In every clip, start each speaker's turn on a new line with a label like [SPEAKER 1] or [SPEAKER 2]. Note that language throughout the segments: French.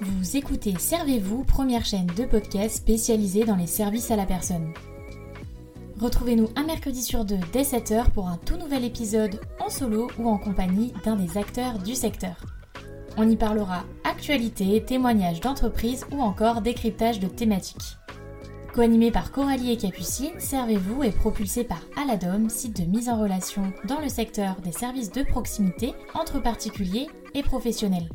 [SPEAKER 1] Vous écoutez Servez-vous, première chaîne de podcast spécialisée dans les services à la personne. Retrouvez-nous un mercredi sur deux dès 7h pour un tout nouvel épisode en solo ou en compagnie d'un des acteurs du secteur. On y parlera actualité, témoignages d'entreprise ou encore décryptage de thématiques. Co-animé par Coralie et Capucine, Servez-vous est propulsé par Aladom, site de mise en relation dans le secteur des services de proximité entre particuliers et professionnels.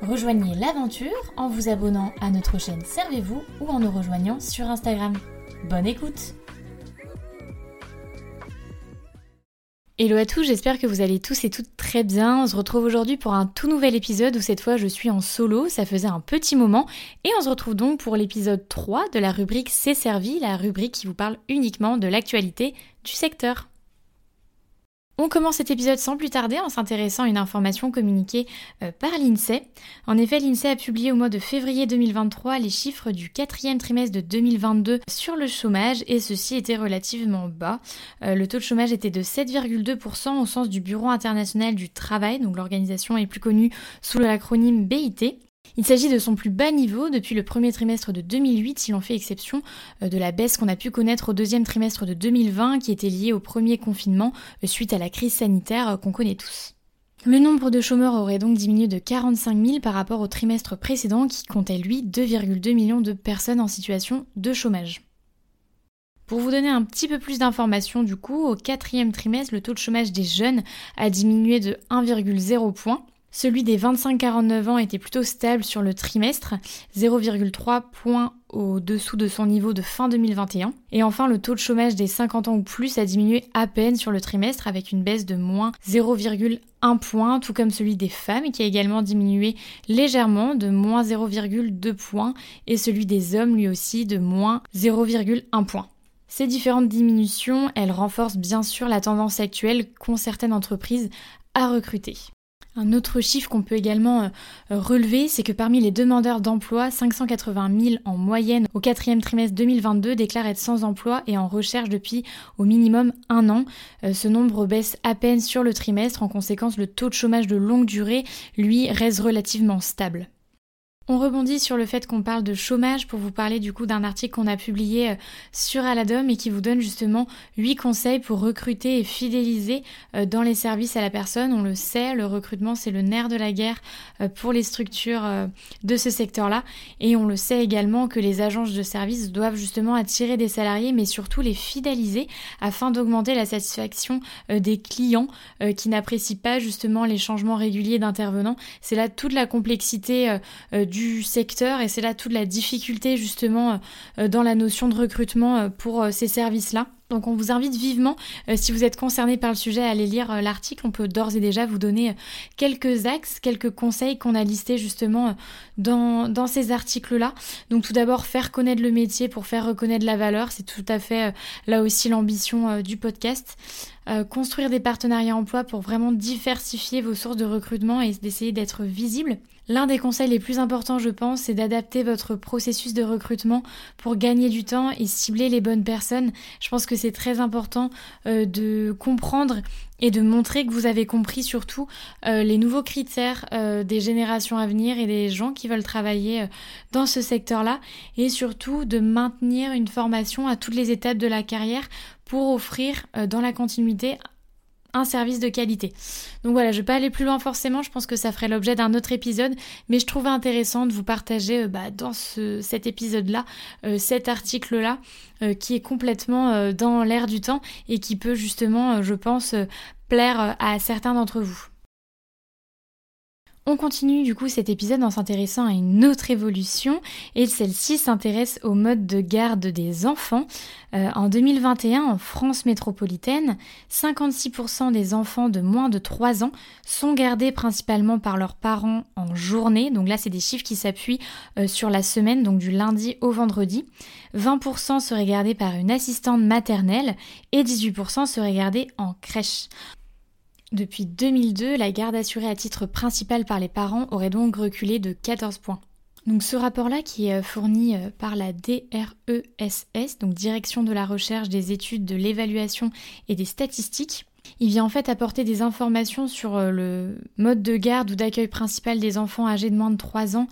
[SPEAKER 1] Rejoignez l'aventure en vous abonnant à notre chaîne Servez-vous ou en nous rejoignant sur Instagram. Bonne écoute Hello à tous, j'espère que vous allez tous et toutes très bien. On se retrouve aujourd'hui pour un tout nouvel épisode où cette fois je suis en solo, ça faisait un petit moment. Et on se retrouve donc pour l'épisode 3 de la rubrique C'est servi, la rubrique qui vous parle uniquement de l'actualité du secteur. On commence cet épisode sans plus tarder en s'intéressant à une information communiquée euh, par l'INSEE. En effet, l'INSEE a publié au mois de février 2023 les chiffres du quatrième trimestre de 2022 sur le chômage et ceci était relativement bas. Euh, le taux de chômage était de 7,2% au sens du Bureau international du travail, donc l'organisation est plus connue sous l'acronyme BIT. Il s'agit de son plus bas niveau depuis le premier trimestre de 2008, si l'on fait exception euh, de la baisse qu'on a pu connaître au deuxième trimestre de 2020, qui était liée au premier confinement euh, suite à la crise sanitaire euh, qu'on connaît tous. Le nombre de chômeurs aurait donc diminué de 45 000 par rapport au trimestre précédent qui comptait lui 2,2 millions de personnes en situation de chômage. Pour vous donner un petit peu plus d'informations du coup, au quatrième trimestre, le taux de chômage des jeunes a diminué de 1,0 point celui des 25-49 ans était plutôt stable sur le trimestre, 0,3 points au-dessous de son niveau de fin 2021. Et enfin, le taux de chômage des 50 ans ou plus a diminué à peine sur le trimestre avec une baisse de moins 0,1 point, tout comme celui des femmes qui a également diminué légèrement de moins 0,2 points et celui des hommes lui aussi de moins 0,1 point. Ces différentes diminutions, elles renforcent bien sûr la tendance actuelle qu'ont certaines entreprises à recruter. Un autre chiffre qu'on peut également euh, relever, c'est que parmi les demandeurs d'emploi, 580 000 en moyenne au quatrième trimestre 2022 déclarent être sans emploi et en recherche depuis au minimum un an. Euh, ce nombre baisse à peine sur le trimestre, en conséquence le taux de chômage de longue durée, lui, reste relativement stable. On rebondit sur le fait qu'on parle de chômage pour vous parler du coup d'un article qu'on a publié euh, sur Aladom et qui vous donne justement 8 conseils pour recruter et fidéliser euh, dans les services à la personne. On le sait, le recrutement c'est le nerf de la guerre euh, pour les structures de ce secteur-là et on le sait également que les agences de services doivent justement attirer des salariés mais surtout les fidéliser afin d'augmenter la satisfaction des clients qui n'apprécient pas justement les changements réguliers d'intervenants. C'est là toute la complexité secteur et c'est là toute la difficulté justement euh, dans la notion de recrutement euh, pour euh, ces services-là. Donc on vous invite vivement, si vous êtes concerné par le sujet, à aller lire l'article. On peut d'ores et déjà vous donner quelques axes, quelques conseils qu'on a listés justement dans, dans ces articles-là. Donc tout d'abord, faire connaître le métier pour faire reconnaître la valeur. C'est tout à fait là aussi l'ambition du podcast. construire des partenariats emploi pour vraiment diversifier vos sources de recrutement et d'essayer d'être visible. L'un des conseils les plus importants, je pense, c'est d'adapter votre processus de recrutement pour gagner du temps et cibler les bonnes personnes. Je pense que c'est très important euh, de comprendre et de montrer que vous avez compris surtout euh, les nouveaux critères euh, des générations à venir et des gens qui veulent travailler dans ce secteur-là et surtout de maintenir une formation à toutes les étapes de la carrière pour offrir dans la continuité un service de qualité. Donc voilà, je vais pas aller plus loin forcément, je pense que ça ferait l'objet d'un autre épisode, mais je trouvais intéressant de vous partager euh, bah, dans ce, cet épisode-là, euh, cet article-là, euh, qui est complètement dans l'air du temps et qui peut justement, je pense, plaire à certains d'entre vous. On continue du coup cet épisode en s'intéressant à une autre évolution et celle-ci s'intéresse au mode de garde des enfants. Euh, en 2021, en France métropolitaine, 56% des enfants de moins de 3 ans sont gardés principalement par leurs parents en journée. Donc là, c'est des chiffres qui s'appuient euh, sur la semaine, donc du lundi au vendredi. 20% seraient gardés par une assistante maternelle et 18% seraient gardés en crèche. Depuis 2002, la garde assurée à titre principal par les parents aurait donc reculé de 14 points. Donc ce rapport-là qui est fourni par la DRESS, donc Direction de la recherche, des études, de l'évaluation et des statistiques, il vient en fait apporter des informations sur euh, le mode de garde ou d'accueil principal des enfants âgés de moins de 3 ans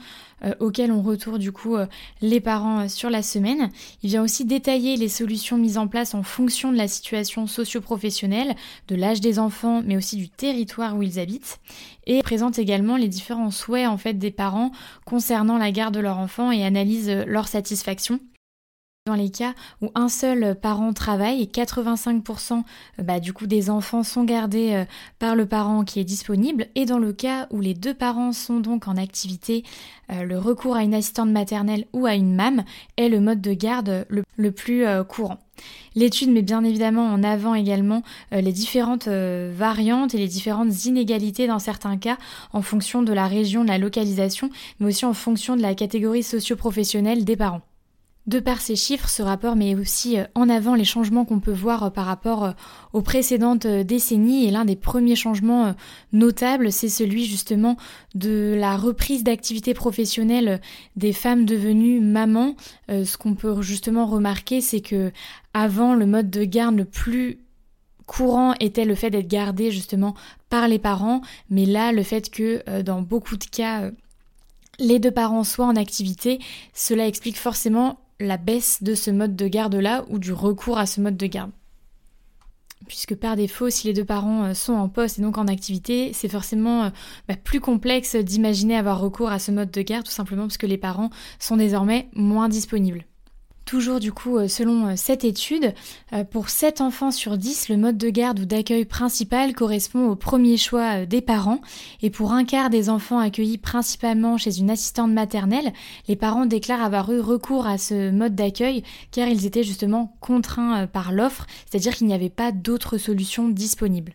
[SPEAKER 1] euh, auxquels on retourne du coup euh, les parents sur la semaine. Il vient aussi détailler les solutions mises en place en fonction de la situation socio-professionnelle, de l'âge des enfants, mais aussi du territoire où ils habitent. Et présente également les différents souhaits en fait des parents concernant la garde de leur enfant et analyse leur satisfaction dans les cas où un seul parent travaille et 85% euh, bah, du coup des enfants sont gardés euh, par le parent qui est disponible et dans le cas où les deux parents sont donc en activité, euh, le recours à une assistante maternelle ou à une MAM est le mode de garde le, plus courant. L'étude met bien évidemment en avant également les différentes variantes et les différentes inégalités dans certains cas en fonction de la région, de la localisation, mais aussi en fonction de la catégorie socio-professionnelle des parents. De par ces chiffres, ce rapport met aussi euh, en avant les changements qu'on peut voir euh, par rapport euh, aux précédentes décennies et l'un des premiers changements notables, c'est celui justement de la reprise d'activité professionnelle des femmes devenues mamans. Ce qu'on peut justement remarquer, c'est que avant le mode de garde le plus courant était le fait d'être gardé justement par les parents, mais là le fait que dans beaucoup de cas les deux parents soient en activité, cela explique forcément la baisse de ce mode de garde-là ou du recours à ce mode de garde. Puisque par défaut, si les deux parents euh, sont en poste et donc en activité, c'est forcément euh, bah, plus complexe d'imaginer avoir recours à ce mode de garde, tout simplement parce que les parents sont désormais moins disponibles. Toujours du coup, euh, selon euh, cette étude, euh, pour 7 enfants sur 10, le mode de garde ou d'accueil principal correspond au premier choix des parents. Et pour un quart des enfants accueillis principalement chez une assistante maternelle, les parents déclarent avoir eu recours à ce mode d'accueil car ils étaient justement contraints par l'offre, c'est-à-dire qu'il n'y avait pas d'autres solutions disponibles.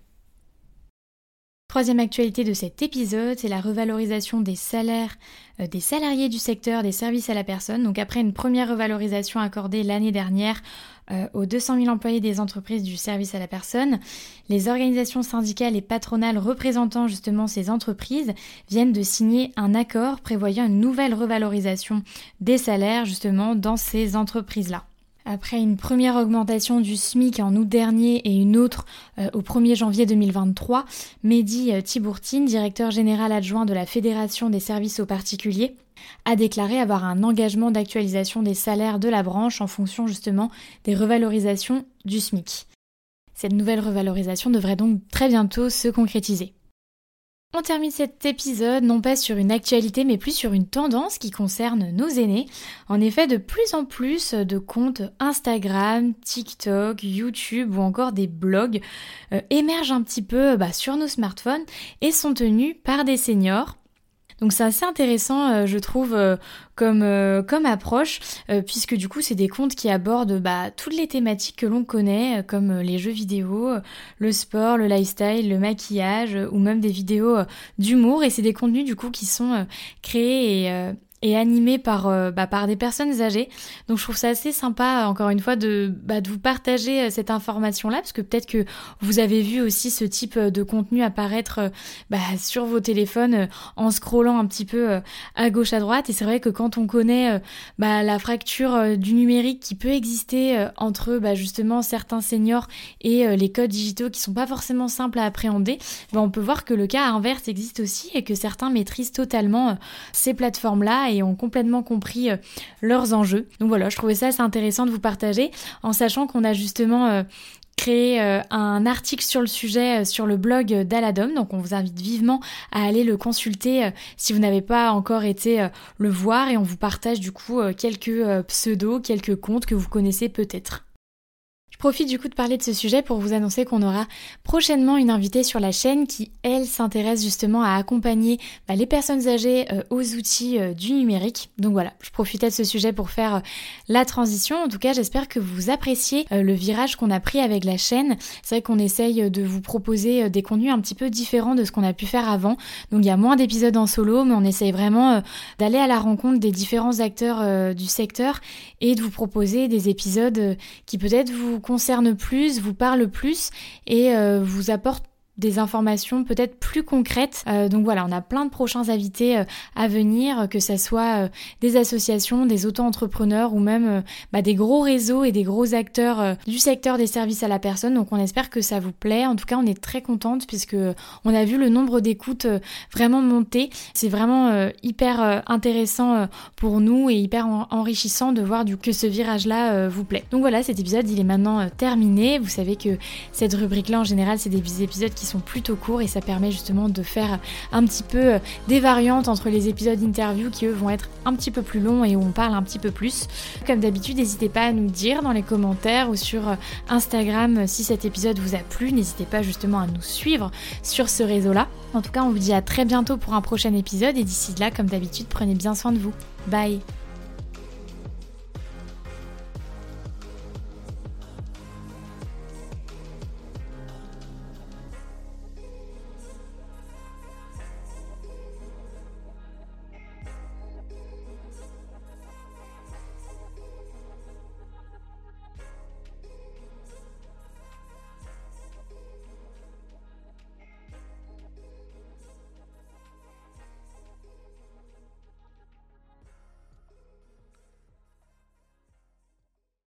[SPEAKER 1] Troisième actualité de cet épisode, c'est la revalorisation des salaires euh, des salariés du secteur des services à la personne. Donc après une première revalorisation accordée l'année dernière euh, aux 200 000 employés des entreprises du service à la personne, les organisations syndicales et patronales représentant justement ces entreprises viennent de signer un accord prévoyant une nouvelle revalorisation des salaires justement dans ces entreprises-là. Après une première augmentation du SMIC en août dernier et une autre euh, au 1er janvier 2023, Mehdi euh, Tibourtine, directeur général adjoint de la Fédération des services aux particuliers, a déclaré avoir un engagement d'actualisation des salaires de la branche en fonction justement des revalorisations du SMIC. Cette nouvelle revalorisation devrait donc très bientôt se concrétiser. On termine cet épisode non pas sur une actualité mais plus sur une tendance qui concerne nos aînés. En effet, de plus en plus de comptes Instagram, TikTok, YouTube ou encore des blogs euh, émergent un petit peu bah, sur nos smartphones et sont tenus par des seniors. Donc c'est assez intéressant, euh, je trouve, euh, comme, euh, comme approche, puisque du coup c'est des comptes qui abordent bah, toutes les thématiques que l'on connaît, comme les jeux vidéo, le sport, le lifestyle, le maquillage, ou même des vidéos d'humour. Et c'est des contenus du coup qui sont créés et et animé par, euh, bah, par des personnes âgées. Donc je trouve ça assez sympa, encore une fois, de, bah, de vous partager euh, cette information-là, parce que peut-être que vous avez vu aussi ce type euh, de contenu apparaître bah, sur vos téléphones en scrollant un petit peu à gauche à droite. Et c'est vrai que quand on connaît bah, la fracture du numérique qui peut exister entre bah, justement certains seniors et les codes digitaux qui sont pas forcément simples à appréhender, bah, on peut voir que le cas inverse existe aussi et que certains maîtrisent totalement ces plateformes-là et ont complètement compris euh, leurs enjeux. Donc voilà, je trouvais ça assez intéressant de vous partager en sachant qu'on a justement euh, créé euh, un article sur le sujet sur le blog d'Aladom. Donc on vous invite vivement à aller le consulter si vous n'avez pas encore été le voir et on vous partage du coup quelques pseudos, quelques comptes que vous connaissez peut-être. Je profite du coup de parler de ce sujet pour vous annoncer qu'on aura prochainement une invitée sur la chaîne qui, elle, s'intéresse justement à accompagner bah, les personnes âgées euh, aux outils euh, du numérique. Donc voilà, je profitais de ce sujet pour faire euh, la transition. En tout cas, j'espère que vous appréciez le virage qu'on a pris avec la chaîne. C'est vrai qu'on essaye de vous proposer des contenus un petit peu différents de ce qu'on a pu faire avant. Donc il y a moins d'épisodes en solo, mais on essaye vraiment d'aller à la rencontre des différents acteurs du secteur et de vous proposer des épisodes qui peut-être vous concerne plus, vous parle plus et euh, vous apporte des informations peut-être plus concrètes. Euh, donc voilà, on a plein de prochains invités euh, à venir, que ce soit euh, des associations, des auto-entrepreneurs ou même bah, des gros réseaux et des gros acteurs du secteur des services à la personne. Donc on espère que ça vous plaît. En tout cas, on est très contente puisque on a vu le nombre d'écoutes vraiment monter. C'est vraiment hyper intéressant pour nous et hyper enrichissant de voir du que ce virage-là vous plaît. Donc voilà, cet épisode il est maintenant terminé. Vous savez que cette rubrique-là en général, c'est des épisodes qui sont plutôt courts et ça permet justement de faire un petit peu euh, des variantes entre les épisodes interview qui eux vont être un petit peu plus longs et où on parle un petit peu plus. Comme d'habitude, n'hésitez pas à nous dire dans les commentaires ou sur euh, Instagram euh, si cet épisode vous a plu. N'hésitez pas justement à nous suivre sur ce réseau-là. En tout cas, on vous dit à très bientôt pour un prochain épisode et d'ici là, comme d'habitude, prenez bien soin de vous. Bye